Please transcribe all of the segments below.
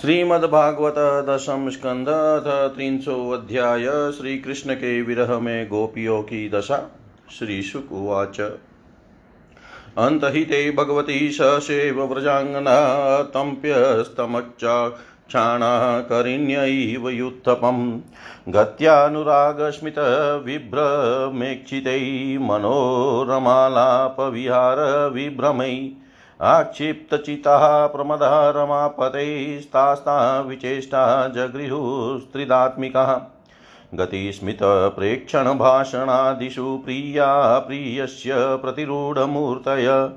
श्रीमद्भागवत दशम स्कंद त्रिंशो अध्याय श्री कृष्ण के विरह में गोपियों की दशा। श्री शुक उवाच भगवती सशेव व्रजाङ्गना तम्प्यस्तमच्चाक्षाणाकरिण्यैव युत्थपम्। गत्यानुरागस्मितविभ्रमेक्षितै मनोरमालापविहारविभ्रमै आक्षिप्तचिताः प्रमदा रमापतैस्तास्ता विचेष्टा जगृहुस्त्रिदात्मिकः। गतिस्मितप्रेक्षणभाषणादिषु प्रिया प्रियस्य प्रतिरूढमूर्तय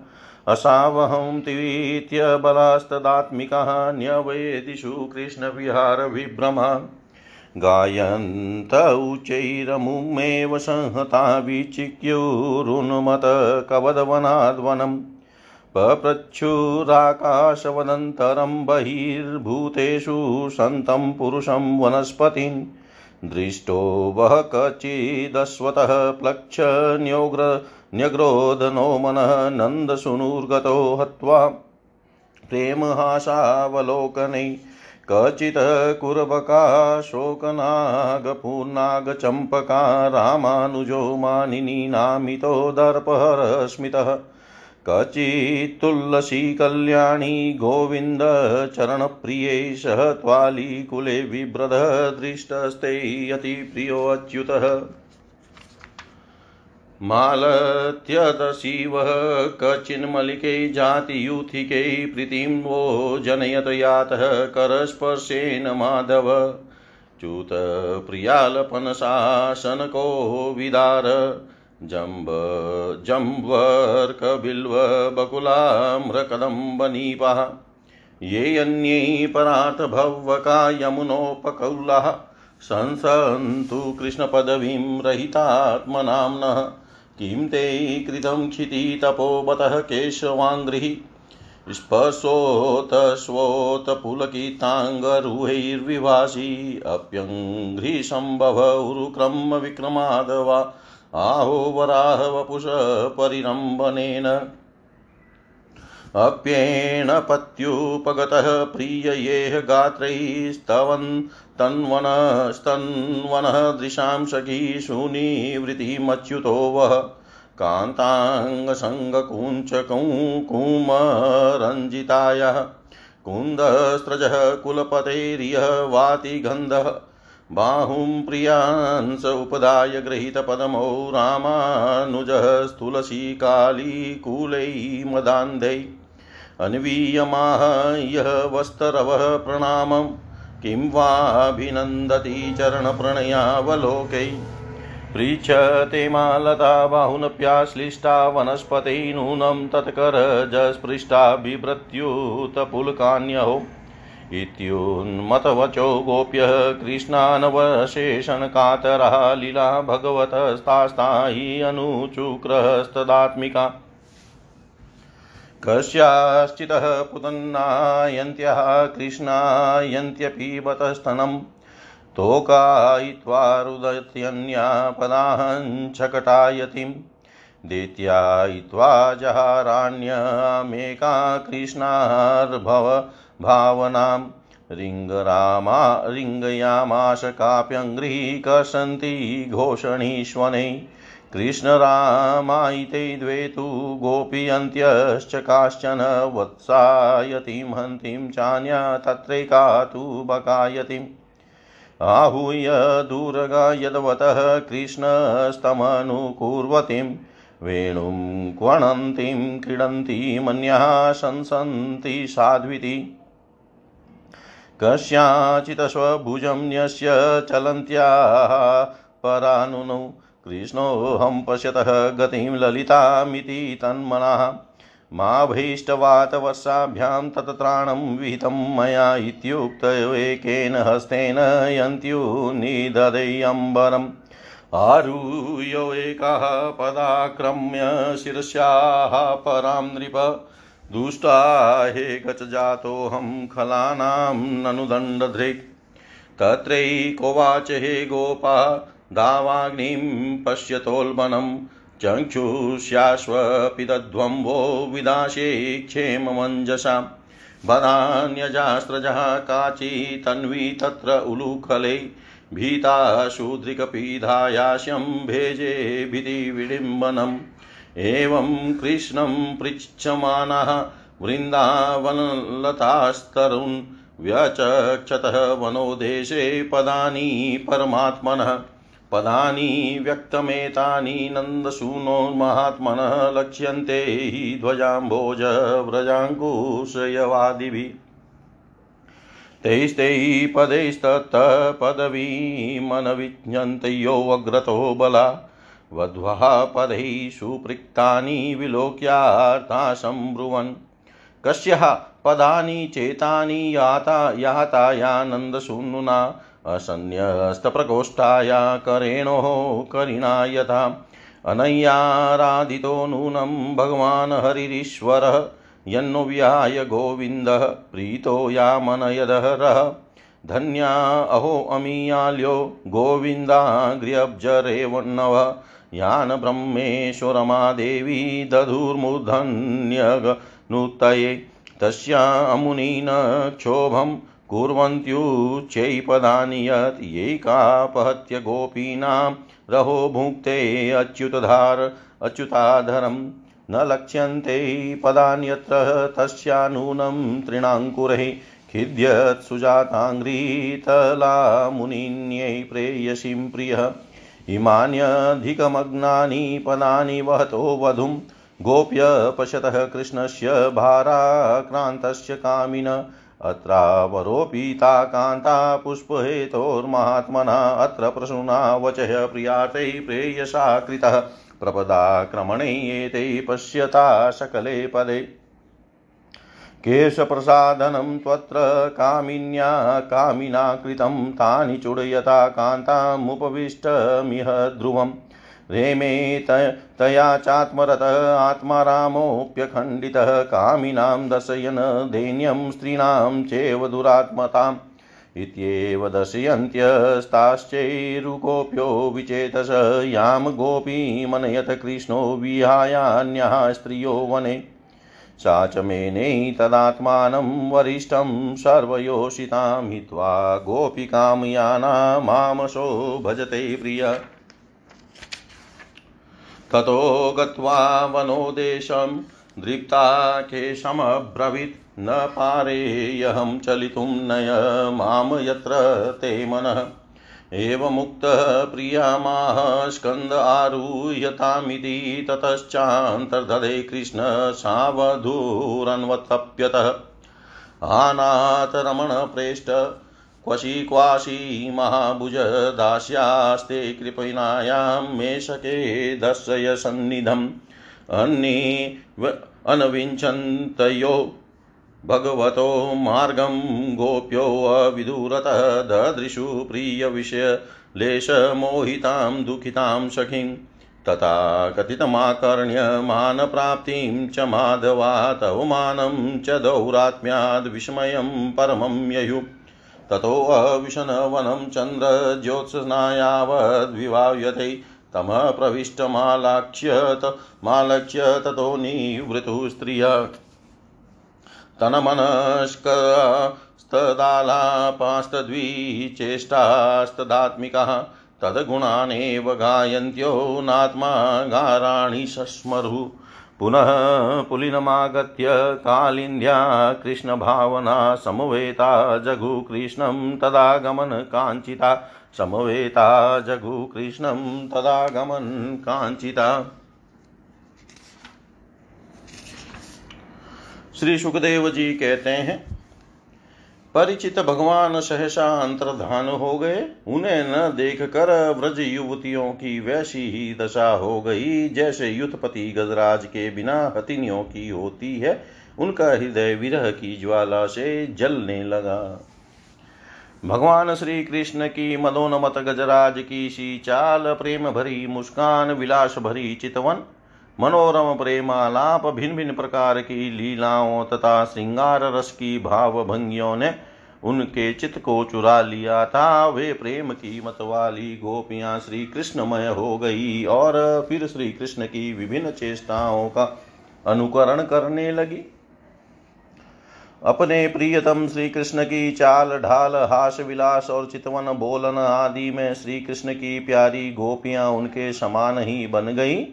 असावहं तीत्य बलास्तदात्मिकः न्यवेदिषु कृष्णविहारविभ्रमा। गायन्त उच्चैरमुमेव संहता विचिक्युरुन्मत कवदवनाद्वनम्। पप्रच्छुराकाशवदन्तरं बहिर्भूतेषु सन्तं पुरुषं वनस्पतिन् दृष्टो वः कचिदश्वतः प्लक्षन्योग्र न्यग्रोधनो मनः नन्दसूनुर्गतो हत्वा प्रेमहासावलोकनै कचित् कुरबका शोकनागपूर्णागचम्पका रामानुजो मानिनी नामितो दर्पहरस्मितः कचित्तुल्लसी कल्याणी गोविन्दचरणप्रिये सह त्वालीकुले बिभ्रदः दृष्टस्ते अतिप्रियोऽच्युतः मालत्यदशिवः कचिन्मलिके जातियूथिके प्रीतिं वो जनयत यातः करस्पर्शेन माधव। च्युतप्रियालपनशासनको विदार जम्ब जम्बर्कबिल्वबकुलाम्रकदम्बनीपः ये अन्ये परात् भवका यमुनोपकौलाः। संसन्तु कृष्णपदवीं रहितात्मनाम्नः। किं ते कृतं क्षितितपो बतः केशवाङ्घ्रिः स्पर्शोतस्वोतपुलकिताङ्गरुहैर्विभासी अप्यङ्घ्रिसम्भव उरुक्रम वा आहो वराह वपुष परिरम्भनेन अप्येण पत्युपगतः प्रिययेह गात्रैस्तवन् तन्वनस्तन्वनः दृशां सखी शूनिवृत्तिमच्युतो वः। कान्ताङ्गसङ्गकुञ्चकुङ्कुमरञ्जितायः कुन्दस्रजः कुलपतेर्यः वातिगन्धः। बाहुं प्रियांस उपदाय गृहीतपदमौ रामानुजः स्थूलशीकालीकूलै मदान्धै। अन्वीयमाह यः वस्तरवः प्रणामं, किं वाभिनन्दति चरणप्रणयावलोकै। पृच्छते मालता बाहुनप्याश्लिष्टा वनस्पते नूनं तत्करजस्पृष्टा बिभ्रत्युतपुलकान्यहो इत्युन्मतवचो गोप्यः कृष्णानवशेषणकातरः लीला भगवतस्तास्ता हि अनुचुक्रस्तदात्मिका कस्याश्चितः पुतन्नायन्त्यः कृष्णायन्त्यपीबतस्तनम् तोकायित्वा रुदत्यन्या पदाहञ्छकटायतिम् दैत्यायित्वा जहाराण्यमेका कृष्णार्भव भावनां रिङ्गरामा रिङ्गयामाश काप्यङ्घ्रीकर्षन्ति घोषणीष्वनै कृष्णरामायिते द्वे तु गोपीयन्त्यश्च काश्चन वत्सायतीं हन्तीं चान्या तत्रैका तु बकायतीम् आहूय दूरगा यद्वतः कृष्णस्तमनुकुर्वतीं। वेणुं क्वणन्तीं क्रीडन्तीमन्यः शंसन्ति साध्विति कस्याचित् न्यस्य चलन्त्याः परानुनौ। कृष्णोऽहं पश्यतः गतिं ललितामिति तन्मनः। मा भीष्टवातवर्षाभ्यां तत्त्राणं विहितं मया इत्युक्त एकेन हस्तेन यन्त्युनिदधेयम्बरम्। आरुह्य एकः पदाक्रम्य शिरस्याः परां नृप। दुष्टा हे गचजातोऽहं खलानां ननुदण्डधृक् तत्रैकोवाच हे गोपा, दावाग्निं पश्यतोल्बनं चक्षुष्याश्वपिदध्वं वो विदाशे क्षेममञ्जसा। वदान्यजास्त्रजः काची तन्वी तत्र उलूखले। भीता शूद्रिकपीधायास्यं भेजे भीतिविडिम्बनम् एवं कृष्णं पृच्छमानः वृन्दावनलतास्तरुन् व्यचक्षतः वनोदेशे पदानि परमात्मनः। पदानि व्यक्तमेतानि नन्दसूनोन्महात्मनः लक्ष्यन्ते हि ध्वजाम्भोज व्रजाङ्कुशयवादिभिः। तैस्तैः पदैस्ततः पदवीमनविज्ञन्तयोऽग्रतो बला वध्वः पदैः सुपृक्तानि विलोक्यार्था सम्ब्रुवन् कस्यः पदानि चेतानि याता यातायानन्दसूनुना असन्न्यस्तप्रकोष्ठाया करेणोः करिणा यथा। अनय्याराधितो नूनं भगवान् हरिरीश्वरः यन्नो व्याय गोविन्दः, प्रीतो यामनयदहरः। धन्या अहो अमीयाल्यो, गोविन्दाग्र्यब्जरेवन्नव। यान् ब्रह्मेश्वरमादेवी दधुर्मूर्धन्यगनुतये तस्या अमुनीन क्षोभं कुर्वन्त्युच्चैपदानि यत् यैकापहत्य गोपीनां रहो भुङ्क्ते अच्युतधार अच्युताधरम् न लक्ष्यन्ते पदान्यत्र तस्या नूनं तृणाङ्कुरैः खिद्यत् सुजाताङ्घ्रितला मुनिन्यै प्रेयसीं प्रियः इमान्यधिकमग्नानि पदानि वहतो वधुं। गोप्य पश्यतः कृष्णस्य भाराक्रान्तस्य कामिन। अत्रावरोपिता कान्ता पुष्पहेतोर्मात्मना। अत्र प्रसूना वचः प्रियातै प्रेयसा कृतः प्रपदाक्रमणे एते पश्यता सकले पदे। केशप्रसादनं त्वत्र कामिन्या कामिना कृतं तानि चूडयता कान्तामुपविष्टमिह ध्रुवम् रेमे तया चात्मरत आत्मा रामोऽप्यखण्डितः कामिनां दर्शयन् दैन्यं स्त्रीणां चेव दुरात्मताम्। इत्येव दर्शयन्त्यस्ताश्चैरुकोऽप्यो विचेतस यां गोपी मनयत कृष्णो विहायान्यः स्त्रियो वने। सा च मेने तदात्मानं वरिष्ठं सर्वयोषितां हित्वा गोपिकां याना मामसो भजते प्रिय। ततो गत्वा वनोदेशं दृप्ता केशमब्रवीत्, न पारेयहं चलितुं नय माँ यत्र ते मनः। एवमुक्तः प्रियामाह स्कन्द आरुह्यतामिति ततश्चान्तर्दधे कृष्ण सावधूरन्वतप्यतः आनाथ रमणप्रेष्ठ क्वशी क्वाशी महाभुज दास्यास्ते कृपणायां मेषके दर्शय सन्निधम् अन्नी अनविञ्चन्तयो भगवतो मार्गं गोप्योऽविदुरतः ददृशु प्रियविषयलेशमोहितां दुःखितां सखीं। तथा कथितमाकर्ण्य मानप्राप्तिं च माधवा, तव मानं च दौरात्म्याद् विस्मयं परमं ययुः। ततोऽविशनवनं चन्द्रज्योत्स्नायावद्विवाव्यते तमः प्रविष्टमालाक्ष्यत मालक्ष्य ततो निवृतु स्त्रिय। तन्मनस्कस्तदालापास्तद्विचेष्टास्तदात्मिकः तद्गुणानेव गायन्त्यो नात्मा गाराणि सस्मरुः पुनः पुलिनमागत्य कालिन्द्या कृष्णभावना समवेता जघुकृष्णं तदागमन काञ्चिता समवेता जघुकृष्णं तदागमन काञ्चिता श्री सुखदेव जी कहते हैं, परिचित भगवान सहसा अंतर्धान हो गए। उन्हें न देख कर व्रज युवतियों की वैसी ही दशा हो गई, जैसे युद्धपति गजराज के बिना हतिनियों की होती है। उनका हृदय विरह की ज्वाला से जलने लगा। भगवान श्री कृष्ण की मदोनमत गजराज की सी चाल, प्रेम भरी मुस्कान, विलास भरी चितवन मनोरम प्रेमालाप भिन्न भिन्न प्रकार की लीलाओं तथा श्रृंगार रस की भाव भंगियों ने उनके चित्त को चुरा लिया था। वे प्रेम की मत वाली गोपियाँ श्री कृष्णमय हो गई और फिर श्री कृष्ण की विभिन्न चेष्टाओं का अनुकरण करने लगी। अपने प्रियतम श्री कृष्ण की चाल, ढाल, हास, विलास और चितवन, बोलन आदि में श्री कृष्ण की प्यारी गोपियाँ उनके समान ही बन गई।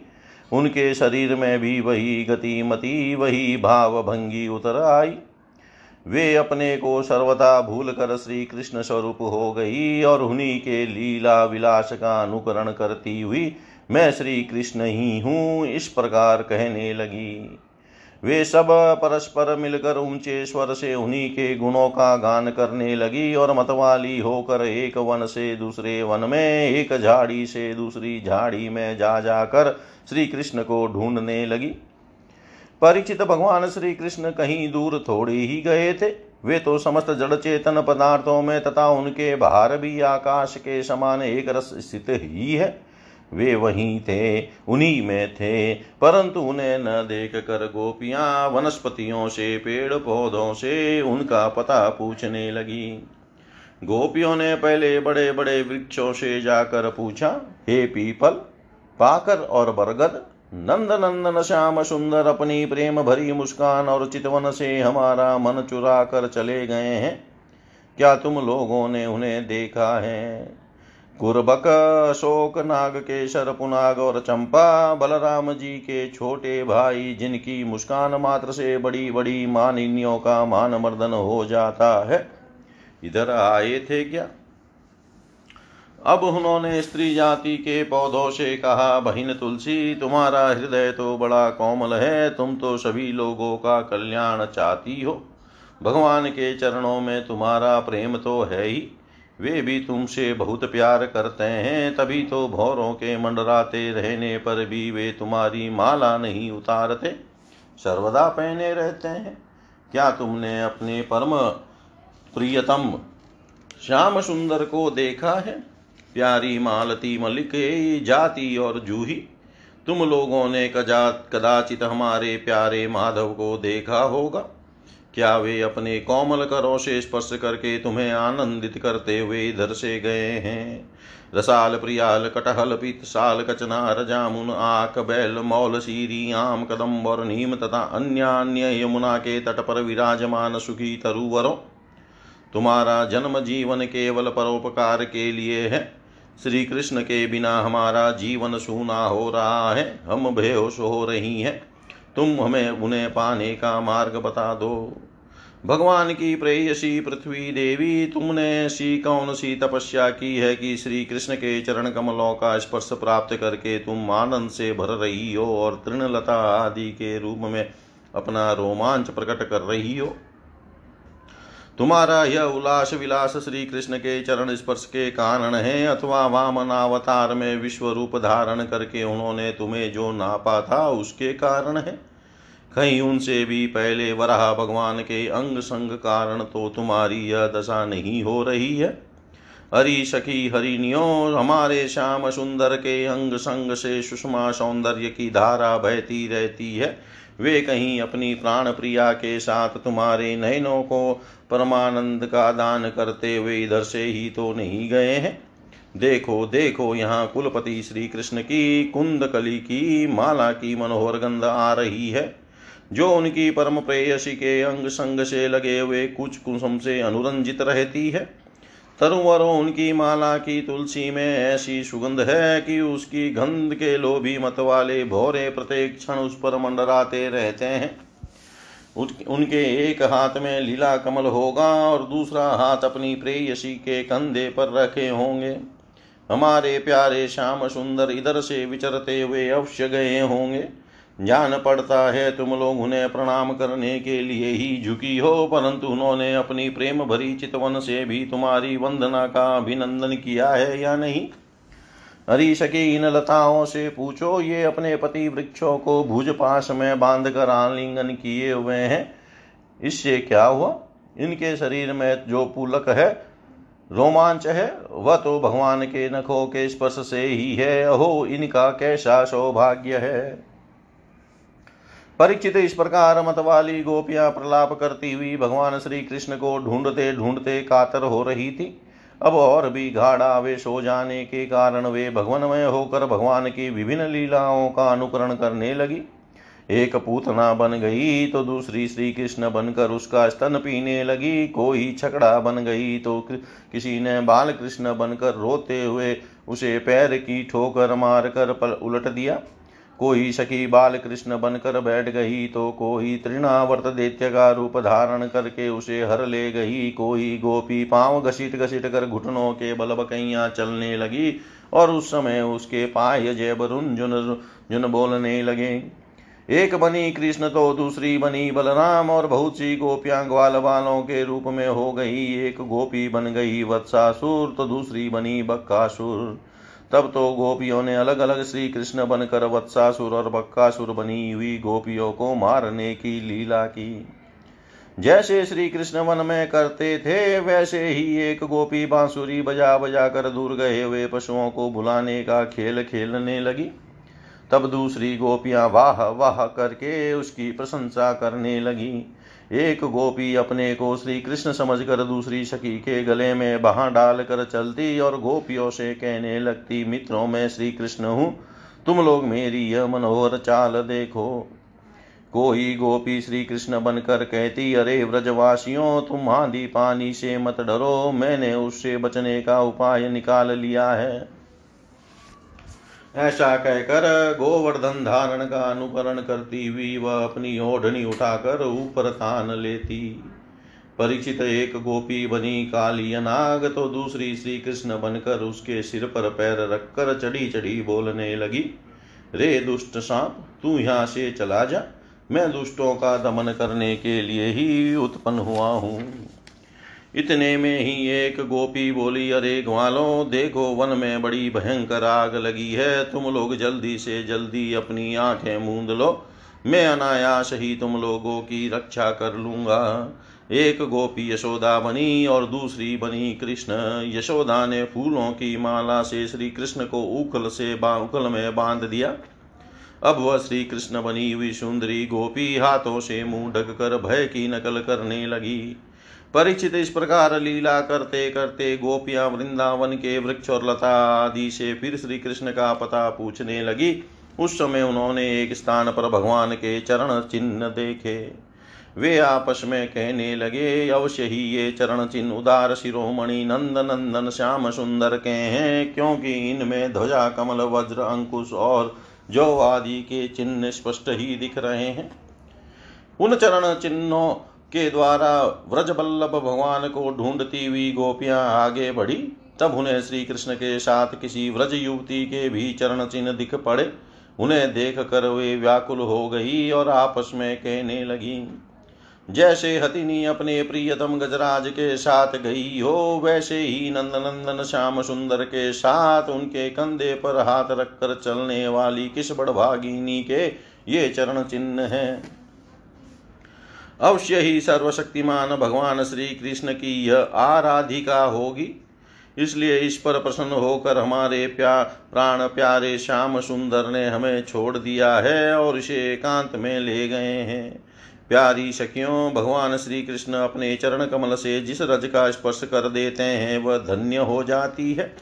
उनके शरीर में भी वही गति मति, वही भाव भंगी उतर आई। वे अपने को सर्वथा भूल कर श्री कृष्ण स्वरूप हो गई और उन्हीं के लीला विलास का अनुकरण करती हुई मैं श्री कृष्ण ही हूँ, इस प्रकार कहने लगी। वे सब परस्पर मिलकर ऊँचे स्वर से उन्हीं के गुणों का गान करने लगी और मतवाली होकर एक वन से दूसरे वन में, एक झाड़ी से दूसरी झाड़ी में जा जाकर श्री कृष्ण को ढूँढने लगी। परिचित भगवान श्री कृष्ण कहीं दूर थोड़े ही गए थे। वे तो समस्त जड़ चेतन पदार्थों में तथा उनके बाहर भी आकाश के समान एक रस स्थित ही है। वे वहीं थे, उन्हीं में थे। परंतु उन्हें न देख कर गोपियाँ वनस्पतियों से, पेड़ पौधों से उनका पता पूछने लगी। गोपियों ने पहले बड़े बड़े वृक्षों से जाकर पूछा, हे पीपल, पाकर और बरगद नंद नंदन श्याम सुंदर अपनी प्रेम भरी मुस्कान और चितवन से हमारा मन चुरा कर चले गए हैं। क्या तुम लोगों ने उन्हें देखा है? कुरबक अशोक नाग, केशर, पुनाग और चंपा बलराम जी के छोटे भाई, जिनकी मुस्कान मात्र से बड़ी बड़ी मानिनियों का मान मर्दन हो जाता है। इधर आए थे क्या? अब उन्होंने स्त्री जाति के पौधों से कहा, बहिन तुलसी, तुम्हारा हृदय तो बड़ा कोमल है, तुम तो सभी लोगों का कल्याण चाहती हो। भगवान के चरणों में तुम्हारा प्रेम तो है ही। वे भी तुमसे बहुत प्यार करते हैं, तभी तो भौरों के मंडराते रहने पर भी वे तुम्हारी माला नहीं उतारते। सर्वदा पहने रहते हैं। क्या तुमने अपने परम प्रियतम श्याम सुंदर को देखा है? प्यारी मालती मलिक, जाति और जूही, तुम लोगों ने कदाचित हमारे प्यारे माधव को देखा होगा। क्या वे अपने कोमल करों से स्पर्श करके तुम्हें आनंदित करते हुए इधर से गए हैं? रसाल, प्रियाल, कटहल पित साल कचनार जामुन आक, बैल, मौल, सीरी, आम कदम और नीम तथा अन्य अन्य यमुना के तट पर विराजमान सुखी तरुवरों, तुम्हारा जन्म जीवन केवल परोपकार के लिए है। श्री कृष्ण के बिना हमारा जीवन सूना हो रहा है, हम बेहोश हो रही हैं। तुम हमें उन्हें पाने का मार्ग बता दो। भगवान की प्रेयसी पृथ्वी देवी, तुमने ऐसी कौन सी तपस्या की है कि श्री कृष्ण के चरण कमलों का स्पर्श प्राप्त करके तुम आनंद से भर रही हो और तृणलता आदि के रूप में अपना रोमांच प्रकट कर रही हो? तुम्हारा यह उल्लास विलास श्री कृष्ण के चरण स्पर्श के कारण है, अथवा वामनावतार में विश्व रूप धारण करके उन्होंने तुम्हें जो नापा था उसके कारण है? कहीं उनसे भी पहले वराह भगवान के अंग संग कारण तो तुम्हारी यह दशा नहीं हो रही है। हरि सखी हरिणियों हमारे श्याम सुंदर के अंग संग से सुषमा सौंदर्य की धारा बहती रहती है। वे कहीं अपनी प्राण प्रिया के साथ तुम्हारे नयनों को परमानंद का दान करते हुए इधर से ही तो नहीं गए हैं। देखो देखो, यहाँ कुलपति श्री कृष्ण की कुंद कली की माला की मनोहर गंध आ रही है। जो उनकी परम प्रेयसी के अंग संग से लगे हुए कुछ कुसुम से अनुरंजित रहती है। तरुवरों, उनकी माला की तुलसी में ऐसी सुगंध है कि उसकी गंध के लोभी मत वाले भोरे प्रत्येक क्षण उस पर मंडराते रहते हैं। उनके एक हाथ में लीला कमल होगा और दूसरा हाथ अपनी प्रेयसी के कंधे पर रखे होंगे। हमारे प्यारे श्याम सुंदर इधर से विचरते हुए अवश्य गए होंगे। जान पड़ता है तुम लोग उन्हें प्रणाम करने के लिए ही झुकी हो, परंतु उन्होंने अपनी प्रेम भरी चितवन से भी तुम्हारी वंदना का अभिनंदन किया है या नहीं? हरी सकी इन लताओं से पूछो, ये अपने पति वृक्षों को भुज पास में बाँध कर आलिंगन किए हुए हैं। इससे क्या हुआ? इनके शरीर में जो पुलक है, रोमांच है, वह तो भगवान के नखों के स्पर्श से ही है। अहो, इनका कैसा सौभाग्य है? परीक्षित इस प्रकार मत वाली गोपियाँ प्रलाप करती हुई भगवान श्री कृष्ण को ढूंढते ढूंढते कातर हो रही थी। अब और भी गाढ़ा आवेश हो जाने के कारण वे भगवानमय होकर भगवान की विभिन्न लीलाओं का अनुकरण करने लगी। एक पूतना बन गई तो दूसरी श्री कृष्ण बनकर उसका स्तन पीने लगी। कोई छकड़ा बन गई तो किसी ने बाल कृष्ण बनकर रोते हुए उसे पैर की ठोकर मारकर पल उलट दिया। कोई सखी बाल कृष्ण बनकर बैठ गई तो कोई तृणावर्त दैत्य का रूप धारण करके उसे हर ले गई। कोई गोपी पाँव घसीट घसीट कर घुटनों के बल बकैया चलने लगी और उस समय उसके पाय जय बरुन जुन जुन बोलने लगे। एक बनी कृष्ण तो दूसरी बनी बलराम और बहुत सी गोपियाँ ग्वाल वालों के रूप में हो गई। एक गोपी बन गई वत्सासुर तो दूसरी बनी बक्कासुर। तब तो गोपियों ने अलग अलग श्री कृष्ण बनकर वत्सासुर और बक्कासुर बनी हुई गोपियों को मारने की लीला की। जैसे श्री कृष्ण वन में करते थे, वैसे ही एक गोपी बांसुरी बजा बजा कर दूर गए हुए पशुओं को बुलाने का खेल खेलने लगी। तब दूसरी गोपियाँ वाह वाह करके उसकी प्रशंसा करने लगी। एक गोपी अपने को श्री कृष्ण समझकर दूसरी सखी के गले में बहा डाल कर चलती और गोपियों से कहने लगती, मित्रों, में श्री कृष्ण हूँ। तुम लोग मेरी यह मनोहर चाल देखो। कोई गोपी श्री कृष्ण बनकर कहती, अरे व्रजवासियों, तुम आंधी पानी से मत डरो। मैंने उससे बचने का उपाय निकाल लिया है। ऐसा कहकर गोवर्धन धारण का अनुकरण करती हुई वह अपनी ओढ़नी उठाकर ऊपर तान लेती। परिचित एक गोपी बनी काली अनाग तो दूसरी श्री कृष्ण बनकर उसके सिर पर पैर रखकर चढ़ी चढ़ी बोलने लगी, रे दुष्ट सांप, तू यहाँ से चला जा। मैं दुष्टों का दमन करने के लिए ही उत्पन्न हुआ हूँ। इतने में ही एक गोपी बोली, अरे ग्वालों, देखो वन में बड़ी भयंकर आग लगी है। तुम लोग जल्दी से जल्दी अपनी आँखें मूंद लो। मैं अनायास ही तुम लोगों की रक्षा कर लूँगा। एक गोपी यशोदा बनी और दूसरी बनी कृष्ण। यशोदा ने फूलों की माला से श्री कृष्ण को उखल से उखल में बाँध दिया। अब वह श्री कृष्ण बनी हुई सुंदरी गोपी हाथों से मुँह ढक कर भय की नकल करने लगी। परीक्षित इस प्रकार लीला करते करते गोपियाँ वृंदावन के वृक्ष और लता आदि से फिर श्री कृष्ण का पता पूछने लगी। उस समय उन्होंने एक स्थान पर भगवान के चरण चिन्ह देखे। वे आपस में कहने लगे, अवश्य ही ये चरण चिन्ह उदार शिरोमणि नंद नंदन श्याम सुंदर के हैं, क्योंकि इनमें ध्वजा, कमल, वज्र, अंकुश और जो आदि के चिन्ह स्पष्ट ही दिख रहे हैं। उन चरण चिन्हों के द्वारा व्रज बल्लभ भगवान को ढूंढती हुई गोपियाँ आगे बढ़ी, तब उन्हें श्री कृष्ण के साथ किसी व्रज युवती के भी चरण चिन्ह दिख पड़े। उन्हें देख कर वे व्याकुल हो गई और आपस में कहने लगी, जैसे हतिनी अपने प्रियतम गजराज के साथ गई हो, वैसे ही नंदनंदन श्याम सुंदर के साथ उनके कंधे पर हाथ रखकर चलने वाली किस बड़भागिनी के ये चरण चिन्ह हैं? अवश्य ही सर्वशक्तिमान भगवान श्री कृष्ण की यह आराधिका होगी। इसलिए इस पर प्रसन्न होकर हमारे प्या, प्राण प्यारे श्याम सुंदर ने हमें छोड़ दिया है और इसे एकांत में ले गए हैं। प्यारी सखियों, भगवान श्री कृष्ण अपने चरण कमल से जिस रज का स्पर्श कर देते हैं, वह धन्य हो जाती है।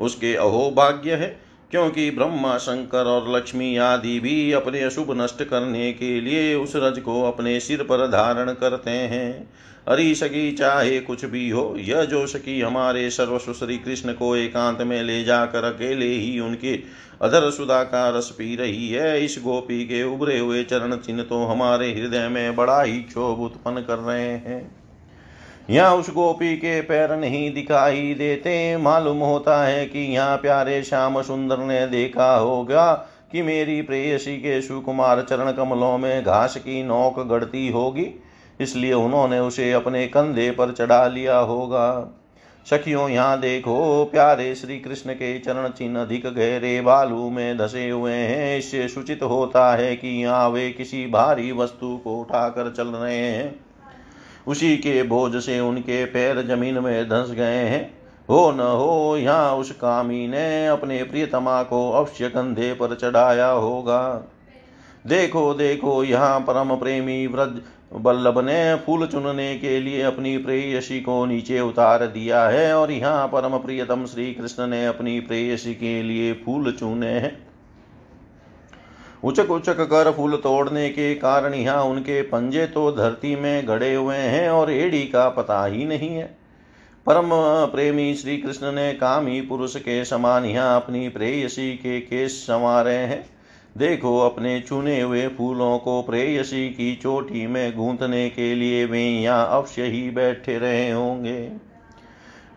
उसके अहोभाग्य है। क्योंकि ब्रह्मा, शंकर और लक्ष्मी आदि भी अपने अशुभ नष्ट करने के लिए उस रज को अपने सिर पर धारण करते हैं। हरी सकी चाहे कुछ भी हो, यह जो सकी हमारे सर्वस्व श्री कृष्ण को एकांत में ले जाकर अकेले ही उनके अधर सुधा का रस पी रही है, इस गोपी के उभरे हुए चरण चिन्ह तो हमारे हृदय में बड़ा ही क्षोभ उत्पन्न कर रहे हैं। यहाँ उस गोपी के पैर नहीं दिखाई देते। मालूम होता है कि यहाँ प्यारे श्याम सुंदर ने देखा होगा कि मेरी प्रेयसी के सुकुमार चरण कमलों में घास की नोक गढ़ती होगी, इसलिए उन्होंने उसे अपने कंधे पर चढ़ा लिया होगा। सखियों, यहाँ देखो, प्यारे श्री कृष्ण के चरण चिन्ह अधिक गहरे बालू में धसे हुए हैं। इससे सूचित होता है कि यहाँ वे किसी भारी वस्तु को उठाकर चल रहे हैं। उसी के बोझ से उनके पैर ज़मीन में धंस गए हैं। हो न हो, यहाँ उस कामी ने अपने प्रियतमा को अवश्य कंधे पर चढ़ाया होगा। देखो देखो, यहाँ परम प्रेमी व्रज बल्लभ ने फूल चुनने के लिए अपनी प्रेयसी को नीचे उतार दिया है और यहाँ परम प्रियतम श्री कृष्ण ने अपनी प्रेयसी के लिए फूल चुने हैं। उचक उचक कर फूल तोड़ने के कारण यहाँ उनके पंजे तो धरती में गड़े हुए हैं और एड़ी का पता ही नहीं है। परम प्रेमी श्री कृष्ण ने कामी पुरुष के समान यहाँ अपनी प्रेयसी के केस संवारे हैं। देखो अपने चुने हुए फूलों को प्रेयसी की चोटी में गूंथने के लिए वे यहाँ अवश्य ही बैठे रहे होंगे।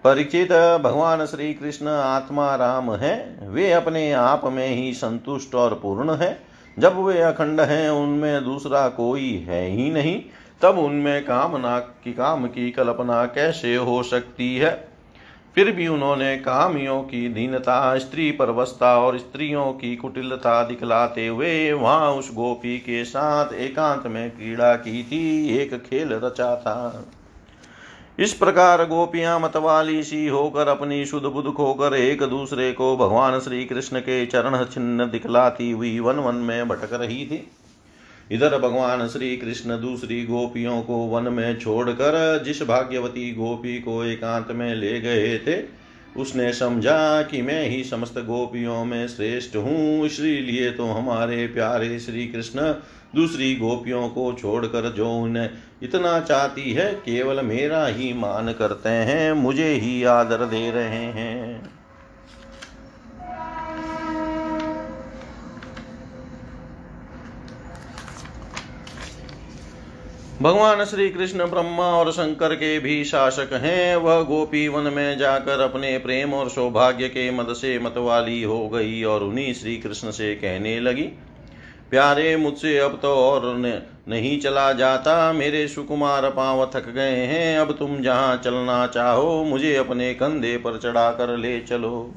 परिचित भगवान श्री कृष्ण आत्मा राम है। वे अपने आप में ही संतुष्ट और पूर्ण है। जब वे अखंड हैं, उनमें दूसरा कोई है ही नहीं, तब उनमें कामना की काम की कल्पना कैसे हो सकती है? फिर भी उन्होंने कामियों की दीनता, स्त्री परवस्था और स्त्रियों की कुटिलता दिखलाते हुए वहाँ उस गोपी के साथ एकांत में क्रीड़ा की थी, एक खेल रचा था। इस प्रकार गोपियाँ मतवाली सी होकर अपनी शुद्ध बुद्ध खोकर एक दूसरे को भगवान श्री कृष्ण के चरण चिन्ह दिखलाती हुई वन वन में भटक रही थी। इधर भगवान श्री कृष्ण दूसरी गोपियों को वन में छोड़कर जिस भाग्यवती गोपी को एकांत में ले गए थे, उसने समझा कि मैं ही समस्त गोपियों में श्रेष्ठ हूँ, इसलिए तो हमारे प्यारे श्री कृष्ण दूसरी गोपियों को छोड़कर जो उन्हें इतना चाहती है, केवल मेरा ही मान करते हैं, मुझे ही आदर दे रहे हैं। भगवान श्री कृष्ण ब्रह्मा और शंकर के भी शासक हैं, वह गोपी वन में जाकर अपने प्रेम और सौभाग्य के मद से मतवाली हो गई और उन्हीं श्री कृष्ण से कहने लगी प्यारे मुझसे अब तो और नहीं चला जाता। मेरे सुकुमार पाँव थक गए हैं। अब तुम जहाँ चलना चाहो, मुझे अपने कंधे पर चढ़ा कर ले चलो।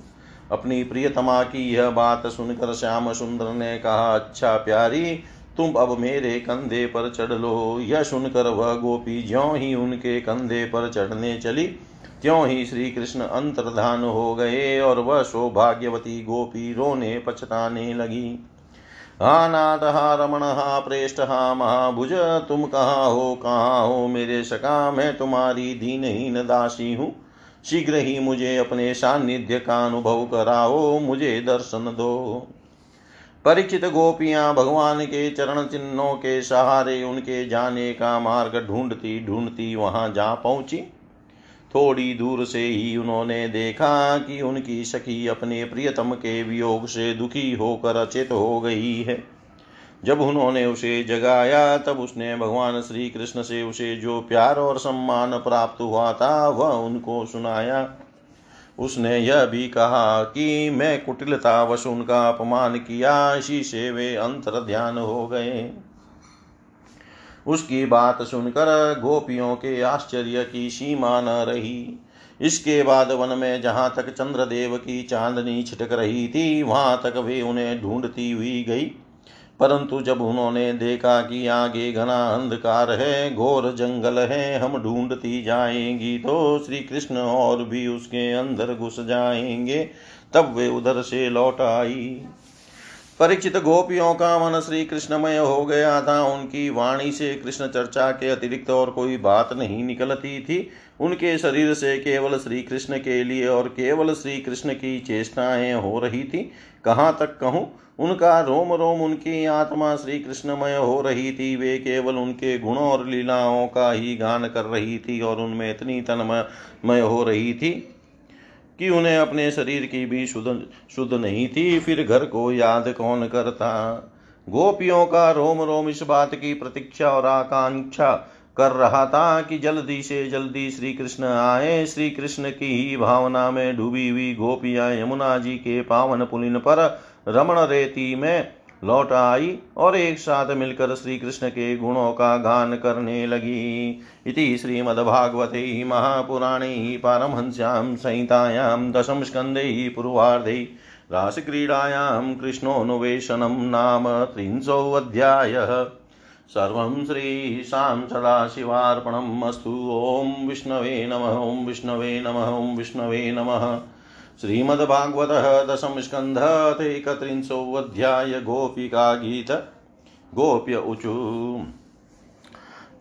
अपनी प्रियतमा की यह बात सुनकर श्याम सुंदर ने कहा अच्छा प्यारी, तुम अब मेरे कंधे पर चढ़ लो। यह सुनकर वह गोपी ज्यों ही उनके कंधे पर चढ़ने चली, त्यों ही श्री कृष्ण अंतर्धान हो गए और वह सौभाग्यवती गोपी रोने पछताने लगी। नाथ हा रमण प्रेष्ठ महाभुज। तुम कहाँ हो कहाँ हो मेरे सका मैं तुम्हारी दीनहीन दासी हूँ। शीघ्र ही मुझे अपने सानिध्य का अनुभव कराओ, मुझे दर्शन दो। परिचित गोपियाँ भगवान के चरण चिन्हों के सहारे उनके जाने का मार्ग ढूंढती ढूंढती वहाँ जा पहुँची। थोड़ी दूर से ही उन्होंने देखा कि उनकी सखी अपने प्रियतम के वियोग से दुखी होकर अचेत हो गई है। जब उन्होंने उसे जगाया, तब उसने भगवान श्री कृष्ण से उसे जो प्यार और सम्मान प्राप्त हुआ था, वह उनको सुनाया। उसने यह भी कहा कि मैं कुटिलता कुटिलतावश उनका अपमान किया, इसी से वे अंतर ध्यान हो गए। उसकी बात सुनकर गोपियों के आश्चर्य की सीमा न रही। इसके बाद वन में जहाँ तक चंद्रदेव की चांदनी छिटक रही थी, वहाँ तक वे उन्हें ढूंढती हुई गई। परंतु जब उन्होंने देखा कि आगे घना अंधकार है, घोर जंगल है, हम ढूंढती जाएँगी तो श्री कृष्ण और भी उसके अंदर घुस जाएँगे। तब वे उधर से लौट आई। परिचित गोपियों का मन श्री कृष्णमय हो गया था। उनकी वाणी से कृष्ण चर्चा के अतिरिक्त और कोई बात नहीं निकलती थी। उनके शरीर से केवल श्री कृष्ण के लिए और केवल श्री कृष्ण की चेष्टाएँ हो रही थी। कहाँ तक कहूँ, उनका रोम रोम उनकी आत्मा श्री कृष्णमय हो रही थी। वे केवल उनके गुणों और लीलाओं का ही गान कर रही थी और उनमें इतनी तन्मय हो रही थी। कि उन्हें अपने शरीर की भी शुद्ध शुद्ध नहीं थी। फिर घर को याद कौन करता? गोपियों का रोम रोम इस बात की प्रतीक्षा और आकांक्षा कर रहा था कि जल्दी से जल्दी श्री कृष्ण आए। श्री कृष्ण की ही भावना में डूबी हुई गोपियाँ यमुना जी के पावन पुलिन पर रमण रेती में लौट आई और एक साथ मिलकर श्री कृष्ण के गुणों का गान करने लगी। इति श्रीमद्भागवते महापुराणे पारमहंस्यां संहितायां दशम स्कन्धे पूर्वार्धे रासक्रीडायां कृष्णोऽन्वेषणं नाम त्रिंशोऽध्यायः। सर्वं श्रीशां सदाशिवार्पणम् अस्तु। ॐ विष्णवे नमः, ॐ विष्णवे नमः, ॐ विष्णवे नमः। श्रीमद्भागवतः दशमस्कन्धः एकत्रिंशोऽध्याय गोपिका गीत, गोप्य ऊचु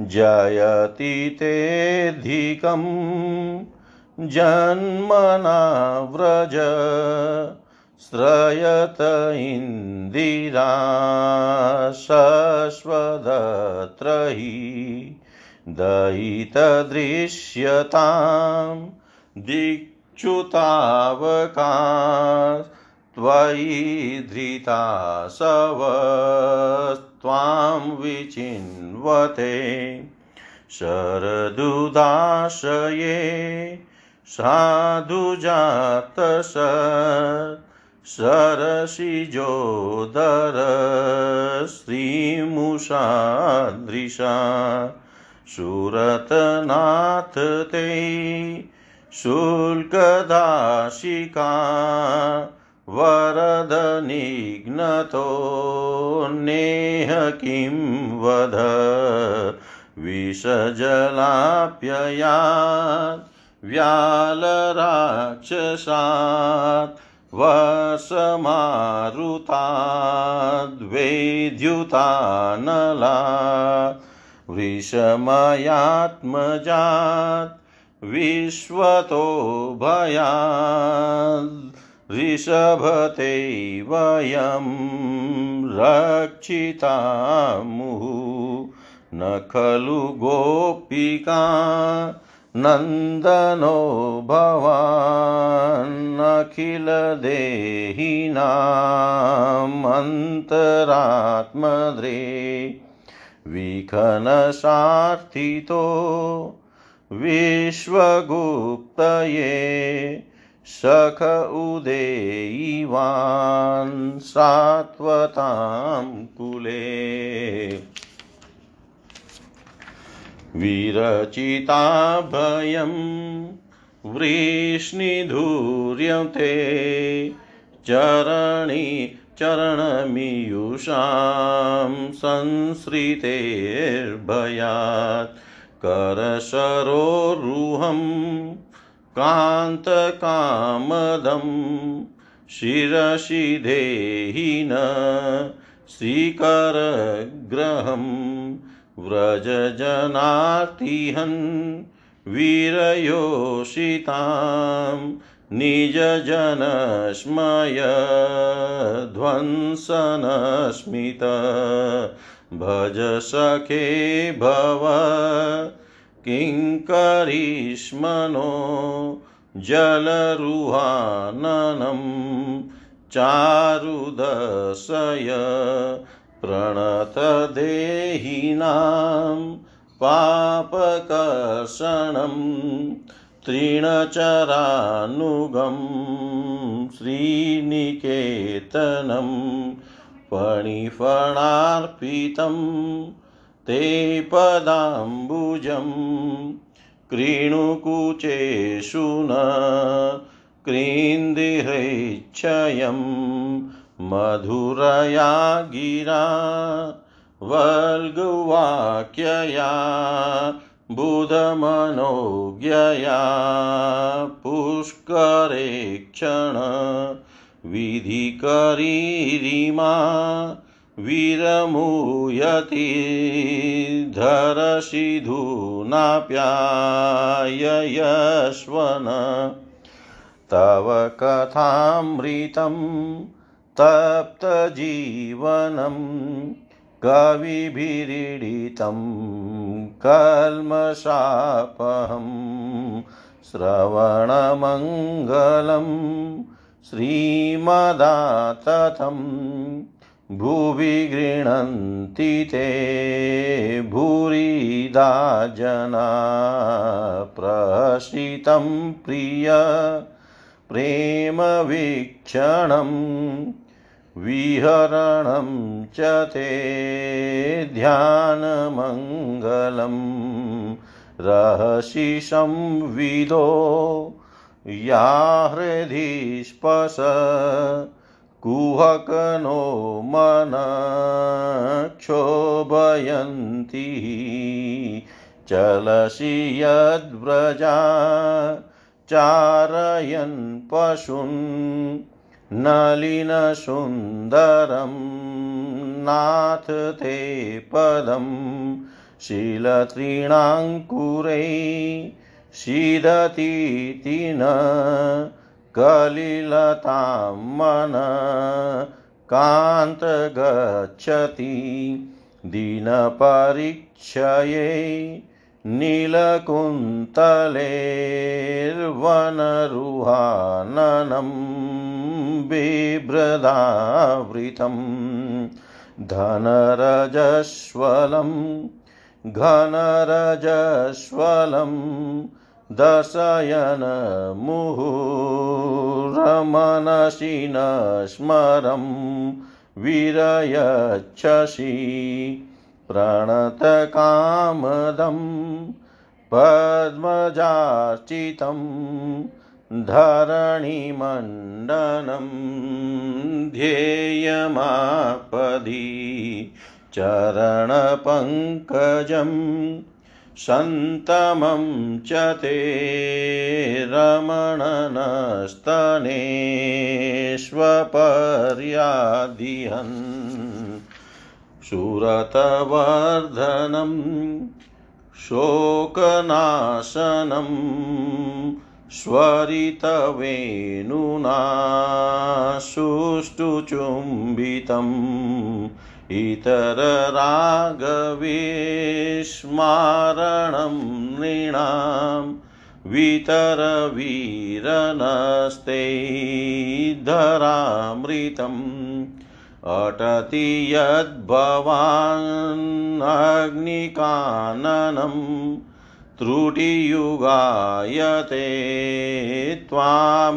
जयति तेऽधिकं जन्मना व्रज श्रयत इन्दिरा शश्वदत्र हि दयितदृश्यतां दिक्षुतावका त्वयि धृता सवस्त्वां विचिन्वते। शरदुदाशये साधुजातस सरसिजोदर श्रीमुषादृशा सुरतनाथ ते शुल्कदाशिका वरदनिघ्नतो नेह किं वद विषजलाप्ययात् व्यालराक्षसात् वसमारुताद्वेद्युतानला वृषमयात्मजात् विश्वतो भयाद् ऋषभते वयं रक्षिता मुहुः न खलु गोपिका नन्दनो भवान्नखिलदेहिनामन्तरात्मद्रे विखनसार्थितो विश्वगुप्तये सख उदेयिवान् सात्वतां कुले। विरचिताभयं वृष्णिधूर्यते चरणि चरणमीयुषां संसृतेर्भयात्। करसरोरुहं कान्तकामदं शिरसि देहि न श्रीकरग्रहम् व्रजजनातिहन् वीरयोषितां। निजजनस्मयध्वंसनस्मित भज सखे भव। किङ्करीष्मनो जलरुहाननं चारुदशय प्रणतदेहिनां पापकर्षणं तृणचरानुगं श्रीनिकेतनं फणिफणार्पितं ते पदाम्बुजं कृणुकुचेषु न कृन्दिहृच्छयम् मधुरया गिरा वल्गुवाक्यया बुधमनोज्ञया पुष्करे क्षण विधिकरीरिमा विरमूयति धरशिधुनाप्याययस्वन तव कथामृतं तप्तजीवनं कविभिरीडितं कल्मशापहं श्रवणमङ्गलम् श्रवणमङ्गलं श्रीमदाततं भुवि गृह्णन्ति ते भूरिदा जना प्रसितं प्रिय प्रेमवीक्षणम् विहरणं च ते ध्यानमङ्गलं रहसि संविदो या हृदि स्पश कुहकनो मनक्षोभयन्ती। चलसि यद्व्रजा चारयन् पशून् नलिनसुन्दरं। नाथ ते पदं शीलतृणाङ्कुरै सीदतीति न कलिलतां मन कान्त गच्छति दीनपरीक्षये नीलकुन्तलेर्वनरुहाननं बिभ्रदावृतं धनरजस्वलं घनरजस्वलं दशयनमुहुरमनसि न स्मरं विरयच्छसि प्रणतकामदं पद्मजार्चितं धरणिमण्डनं ध्येयमापदि चरणपङ्कजं सन्तमं च ते रमणनस्तनेष्वपर्यादिहन्। सुरतवर्धनं शोकनाशनं स्वरितवेणुना सुष्ठुचुम्बितम्। इतररागविस्मारणं नृणां वितरवीरनस्ते धरामृतम्। अटति यद्भवान्नग्निकाननं त्रुटियुगायते त्वां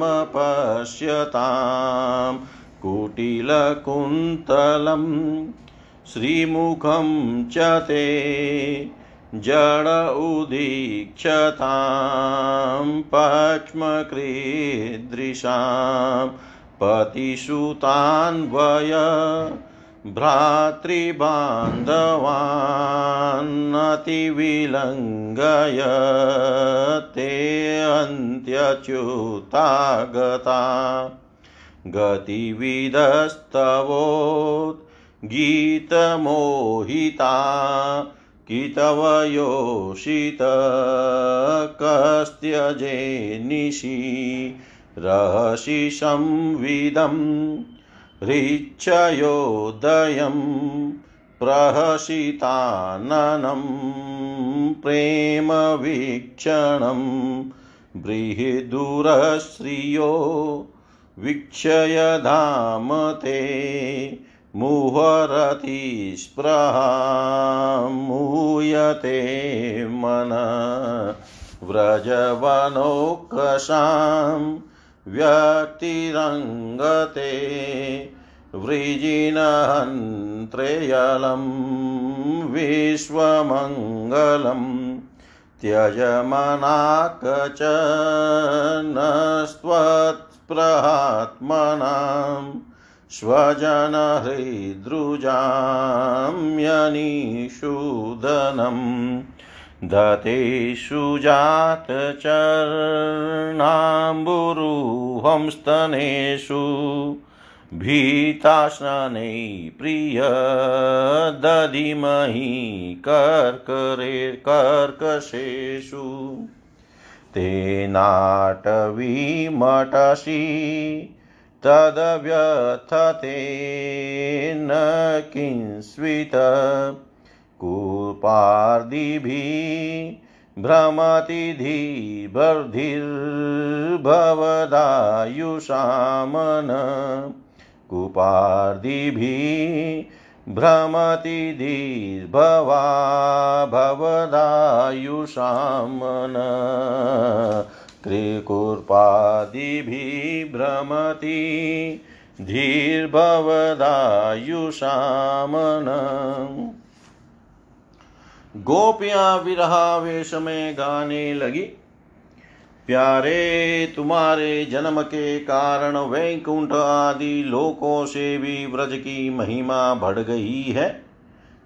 कुटिलकुन्तलं श्रीमुखं च ते जड उदीक्षतां पक्ष्मकृदृशाम् पतिसुतान्वय भ्रातृबान्धवान्नतिविलङ्घय ते अन्त्यच्युता गता गतिविदस्तवोद्गीतमोहिता कितवयोषित कस्त्यजे निशि रहसि संविदं हृच्छयोदयं प्रहसिताननं प्रेमवीक्षणं बृहदुरश्रियो वीक्षय धाम ते मुहरतिस्पृहामूयते मन। व्रजवनोकसाम् व्यक्तिरङ्गते वृजिनहन्त्रेयलं विश्वमङ्गलं त्यजमनाक च नस्त्वत्प्रहात्मनां स्वजनहृदृजाम्यनिषूदनम् दतेषु जातचर्णाम्बुरुहं स्तनेषु भीताश्ननै प्रिय दधिमहि कर्करे कर्कशेषु तेनाटवीमटसि तदव्यथते न किंस्वित कूपार्दिभिः भ्रमति धीर्बर्धिर्भवदायुषामन कूपार्दिभिः भ्रमति धीर्भवा भवदायुषामन। कृकुर्पादिभिः भ्रमति धीर्भवदायुषामन गोपियाँ विरहावेश में गाने लगी प्यारे तुम्हारे जन्म के कारण वैकुंठ आदि लोकों से भी व्रज की महिमा बढ़ गई है।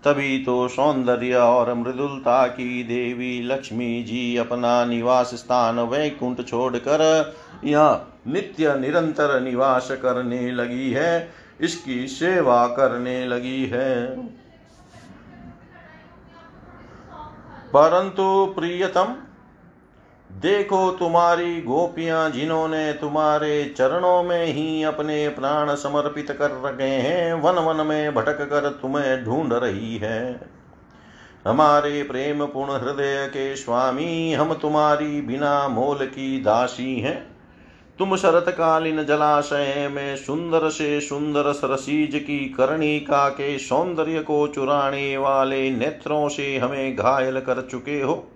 तभी तो सौंदर्य और मृदुलता की देवी लक्ष्मी जी अपना निवास स्थान वैकुंठ छोड़कर यहाँ नित्य निरंतर निवास करने लगी है, इसकी सेवा करने लगी है। परंतु प्रियतम देखो तुम्हारी गोपियाँ जिन्होंने तुम्हारे चरणों में ही अपने प्राण समर्पित कर रखे हैं, वन वन में भटक कर तुम्हें ढूंढ रही है। हमारे प्रेम पूर्ण हृदय के स्वामी, हम तुम्हारी बिना मोल की दासी हैं। तुम शरतकालीन जलाशय में सुंदर से सुंदर सरसीज की कर्णिका के सौंदर्य को चुराने वाले नेत्रों से हमें घायल कर चुके हो।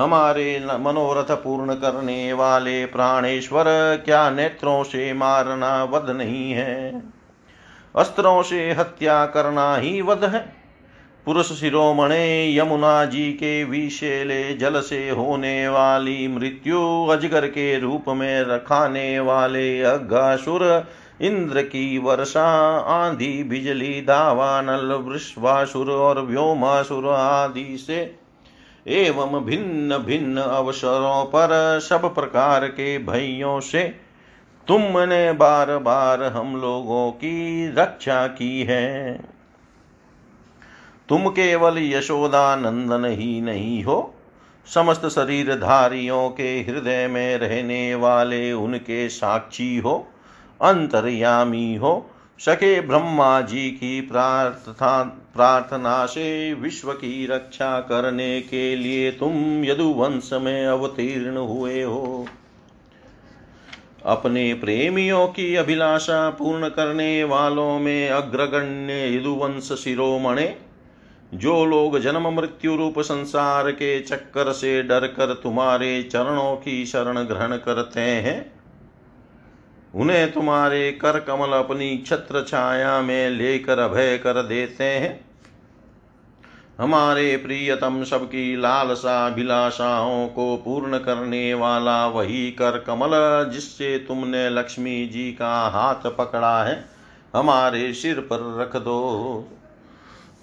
हमारे मनोरथ पूर्ण करने वाले प्राणेश्वर, क्या नेत्रों से मारना वध नहीं है? अस्त्रों से हत्या करना ही वध है। पुरुष शिरोमणे यमुना जी के विशेले जल से होने वाली मृत्यु, अजगर के रूप में रखाने वाले अघासुर इंद्र की वर्षा, आंधी, बिजली दावानल वृश्वासुर और व्योमासुर आदि से एवं भिन्न भिन्न अवसरों पर सब प्रकार के भयों से तुमने बार बार हम लोगों की रक्षा की है। तुम केवल यशोदा नंदन ही नहीं हो, समस्त शरीरधारियों के हृदय में रहने वाले उनके साक्षी हो, अंतर्यामी हो सके ब्रह्मा जी की प्रार्थना प्रार्थना से विश्व की रक्षा करने के लिए तुम यदुवंश में अवतीर्ण हुए हो। अपने प्रेमियों की अभिलाषा पूर्ण करने वालों में अग्रगण्य यदुवंश शिरोमणे, जो लोग जन्म मृत्यु रूप संसार के चक्कर से डर कर तुम्हारे चरणों की शरण ग्रहण करते हैं उन्हें तुम्हारे कर कमल अपनी छत्र छाया में लेकर अभय कर देते हैं। हमारे प्रियतम सबकी लालसा अभिलाषाओं को पूर्ण करने वाला वही कर कमल जिससे तुमने लक्ष्मी जी का हाथ पकड़ा है, हमारे सिर पर रख दो।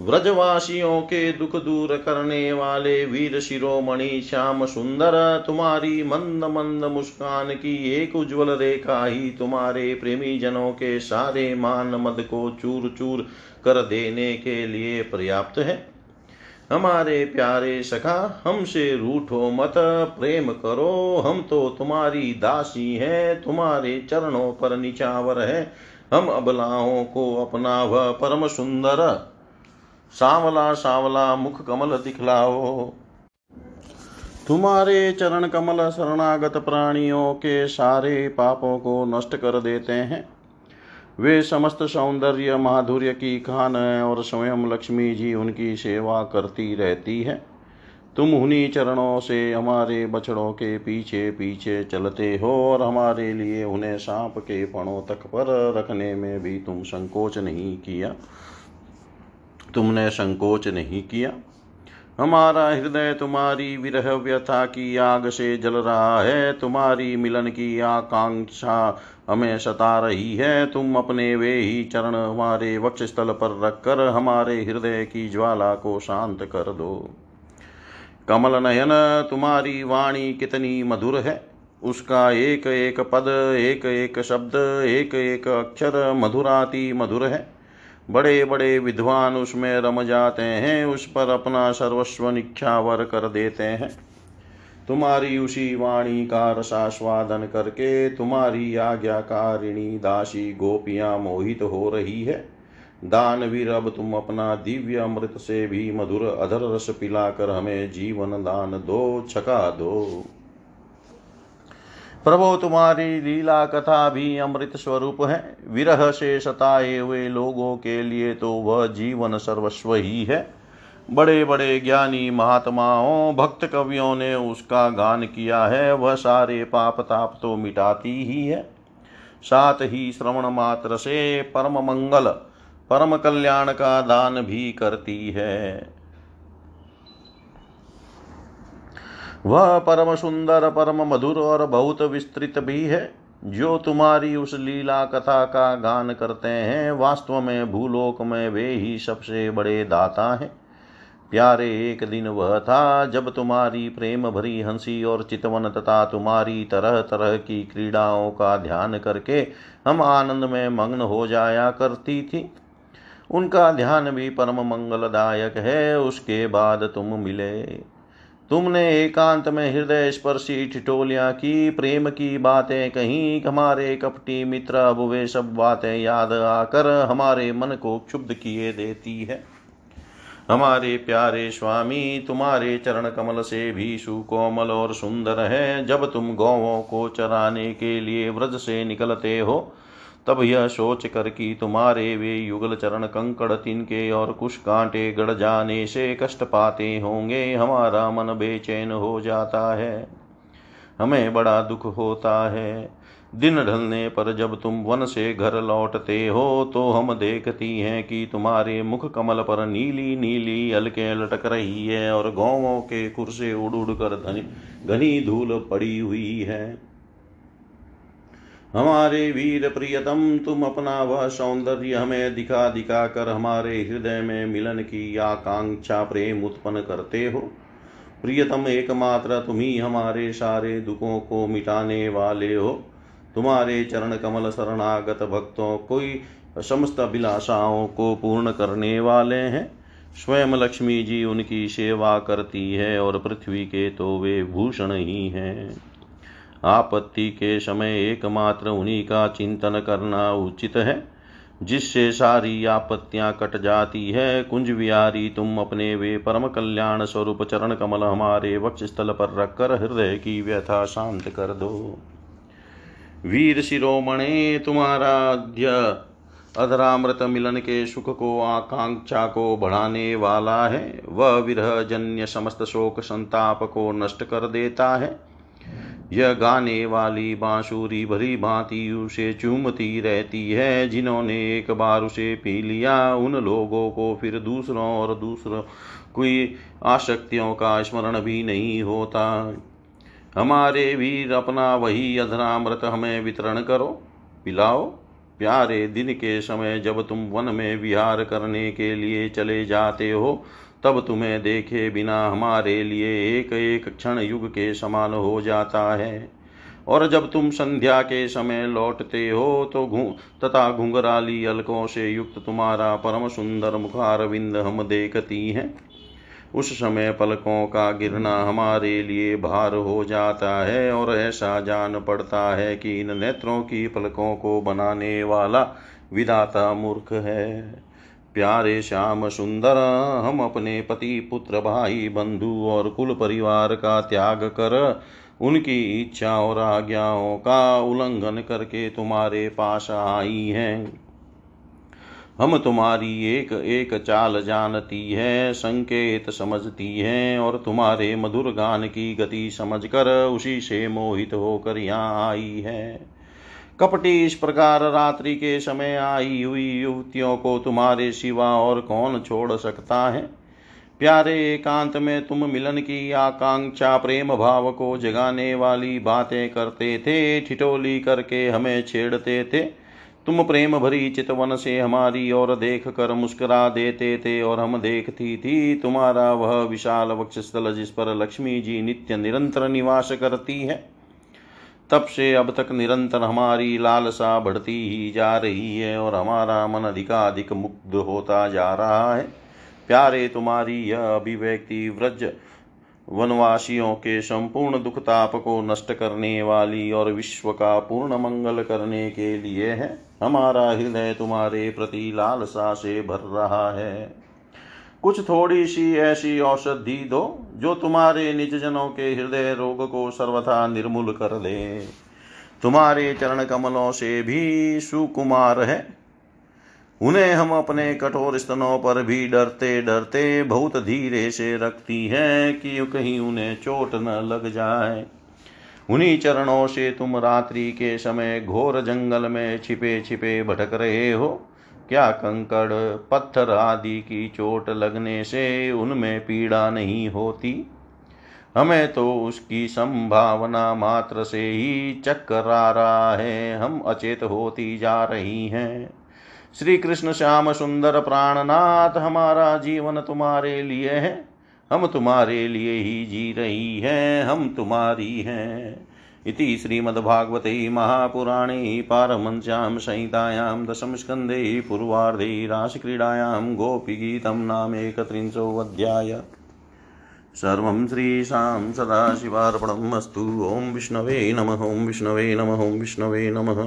व्रजवासियों के दुख दूर करने वाले वीर शिरोमणि श्याम सुंदर, तुम्हारी मंद मंद मुस्कान की एक उज्जवल रेखा ही तुम्हारे प्रेमी जनों के सारे मान मद को चूर चूर कर देने के लिए पर्याप्त है। हमारे प्यारे सखा, हमसे रूठो मत, प्रेम करो, हम तो तुम्हारी दासी हैं, तुम्हारे चरणों पर निचावर है। हम अबलाओं को अपना वह परम सुंदर। सांवला सांवला मुख कमल दिखलाओ। तुम्हारे चरण कमल शरणागत प्राणियों के सारे पापों को नष्ट कर देते हैं। वे समस्त सौंदर्य माधुर्य की खान है और स्वयं लक्ष्मी जी उनकी सेवा करती रहती है। तुम उन्हीं चरणों से हमारे बछड़ों के पीछे पीछे चलते हो और हमारे लिए उन्हें सांप के पणों तक पर रखने में भी तुम संकोच नहीं किया। तुमने संकोच नहीं किया? हमारा हृदय तुम्हारी विरह व्यथा की आग से जल रहा है। तुम्हारी मिलन की आकांक्षा हमें सता रही है। तुम अपने वे ही चरण हमारे वक्ष स्थल पर रखकर हमारे हृदय की ज्वाला को शांत कर दो। कमल नयन, तुम्हारी वाणी कितनी मधुर है। उसका एक एक पद, एक एक शब्द, एक एक अक्षर मधुराति मधुर है। बड़े बड़े विद्वान उसमें रम जाते हैं, उस पर अपना सर्वस्व निख्यावर कर देते हैं। तुम्हारी उसी वाणी का रसास्वादन करके तुम्हारी आज्ञाकारिणी दासी गोपियाँ मोहित हो रही है। दानवीर, अब तुम अपना दिव्य अमृत से भी मधुर अधर रस पिलाकर हमें जीवन दान दो, छका दो। प्रभु, तुम्हारी लीला कथा भी अमृत स्वरूप है। विरह से सताए हुए लोगों के लिए तो वह जीवन सर्वस्व ही है। बड़े बड़े ज्ञानी महात्माओं, भक्त कवियों ने उसका गान किया है। वह सारे पाप ताप तो मिटाती ही है। साथ ही श्रवण मात्र से परम मंगल, परम कल्याण का दान भी करती है। वह परम सुंदर, परम मधुर और बहुत विस्तृत भी है। जो तुम्हारी उस लीला कथा का गान करते हैं, वास्तव में भूलोक में वे ही सबसे बड़े दाता हैं। प्यारे एक दिन वह था, जब तुम्हारी प्रेम भरी हँसी और चितवन तथा तुम्हारी तरह तरह की क्रीड़ाओं का ध्यान करके हम आनंद में मग्न हो जाया करती थी। उनका ध्यान भी परम मंगलदायक है, उसके बाद तुम मिले। तुमने एकांत में हृदय स्पर्शी ठिठोलियाँ की, प्रेम की बातें कहीं, हमारे कपटी मित्र, अब वे सब बातें याद आकर हमारे मन को क्षुब्ध किए देती है। हमारे प्यारे स्वामी, तुम्हारे चरण कमल से भी सुकोमल और सुंदर है। जब तुम गौवों को चराने के लिए व्रज से निकलते हो तब यह सोच कर कि तुम्हारे वे युगल चरण कंकड़ तिनके और कुछ कांटे गड़ जाने से कष्ट पाते होंगे। हमारा मन बेचैन हो जाता है। हमें बड़ा दुख होता है। दिन ढलने पर जब तुम वन से घर लौटते हो तो हम देखती हैं कि तुम्हारे मुख कमल पर नीली नीली अलके लटक रही है और गौवों के कुर्से उड़ उड़ कर घनी धूल पड़ी हुई है। हमारे वीर प्रियतम, तुम अपना वह सौंदर्य हमें दिखा दिखा कर हमारे हृदय में मिलन की आकांक्षा प्रेम उत्पन्न करते हो। प्रियतम, एकमात्र तुम ही हमारे सारे दुखों को मिटाने वाले हो। तुम्हारे चरण कमल शरणागत भक्तों, कोई समस्त अभिलाषाओं को पूर्ण करने वाले हैं। स्वयं लक्ष्मी जी उनकी सेवा करती है और पृथ्वी के तो वे भूषण ही हैं। आपत्ति के समय एकमात्र उन्हीं का चिंतन करना उचित है। जिससे सारी आपत्तियाँ कट जाती है, कुंज विहारी, तुम अपने वे परम कल्याण स्वरूप चरण कमल हमारे वक्ष स्थल पर रखकर हृदय की व्यथा शांत कर दो। वीर शिरोमणे, तुम्हारा अध्य अधरामृत मिलन के सुख को, आकांक्षा को बढ़ाने वाला है। वह विरह जन्य समस्त शोक संताप को नष्ट कर देता है। यह गाने वाली बांसुरी भरी भांति उसे चूमती रहती है, जिन्होंने एक बार उसे पी लिया। उन लोगों को फिर दूसरों और दूसरों कोई आसक्तियों का स्मरण भी नहीं होता। हमारे वीर, अपना वही अधरामृत हमें वितरण करो, पिलाओ। प्यारे दिन के समय जब तुम वन में विहार करने के लिए चले जाते हो तब तुम्हें देखे बिना हमारे लिए एक एक क्षण युग के समान हो जाता है। और जब तुम संध्या के समय लौटते हो तो घू तथा घुंघराली अलकों से युक्त तुम्हारा परम सुंदर मुखार बिंद हम देखती हैं। उस समय पलकों का गिरना हमारे लिए भार हो जाता है और ऐसा जान पड़ता है कि इन नेत्रों की पलकों को बनाने वाला विदाता मूर्ख है। प्यारे श्याम सुंदर, हम अपने पति, पुत्र, भाई, बंधु और कुल परिवार का त्याग कर उनकी इच्छा और आज्ञाओं का उल्लंघन करके तुम्हारे पास आई हैं। हम तुम्हारी एक एक चाल जानती है, संकेत समझती हैं और तुम्हारे मधुर गान की गति समझकर उसी से मोहित होकर यहाँ आई है। कपटी इस प्रकार रात्रि के समय आई हुई युवतियों को तुम्हारे सिवा और कौन छोड़ सकता है? प्यारे एकांत में तुम मिलन की आकांक्षा, प्रेम भाव को जगाने वाली बातें करते थे, ठिठोली करके हमें छेड़ते थे। तुम प्रेम भरी चितवन से हमारी ओर देख कर मुस्करा देते थे और हम देखती थी। तुम्हारा वह विशाल वक्षस्थल जिस पर लक्ष्मी जी नित्य निरंतर निवास करती है। तब से अब तक निरंतर हमारी लालसा बढ़ती ही जा रही है और हमारा मन अधिकाधिक मुग्ध होता जा रहा है। प्यारे तुम्हारी यह अभिव्यक्ति व्रज वनवासियों के संपूर्ण दुख ताप को नष्ट करने वाली और विश्व का पूर्ण मंगल करने के लिए है। हमारा हृदय तुम्हारे प्रति लालसा से भर रहा है। कुछ थोड़ी सी ऐसी औषधि दो, जो तुम्हारे निज जनों के हृदय रोग को सर्वथा निर्मूल कर दे। तुम्हारे चरण कमलों से भी सुकुमार है। उन्हें हम अपने कठोर स्तनों पर भी डरते डरते बहुत धीरे से रखती हैं कि कहीं उन्हें चोट न लग जाए। उन्हीं चरणों से तुम रात्रि के समय घोर जंगल में छिपे छिपे भटक रहे हो। क्या कंकड़ पत्थर आदि की चोट लगने से उनमें पीड़ा नहीं होती? हमें तो उसकी संभावना मात्र से ही चक्कर आ रहा है। हम अचेत होती जा रही हैं। श्री कृष्ण श्याम सुंदर प्राणनाथ हमारा जीवन तुम्हारे लिए है। हम तुम्हारे लिए ही जी रही हैं। हम तुम्हारी हैं। इति श्रीमद्भागवते महापुराणे पारमंस्यां संहितायां दशमस्कन्धे पूर्वार्धे रासक्रीडायां गोपीगीतं नामेकत्रिंशोऽध्याय सर्वं श्रीशां सदाशिवार्पणम् अस्तु। ॐ विष्णवे नमः, ॐ विष्णवे नमः, ॐ विष्णवे नमः।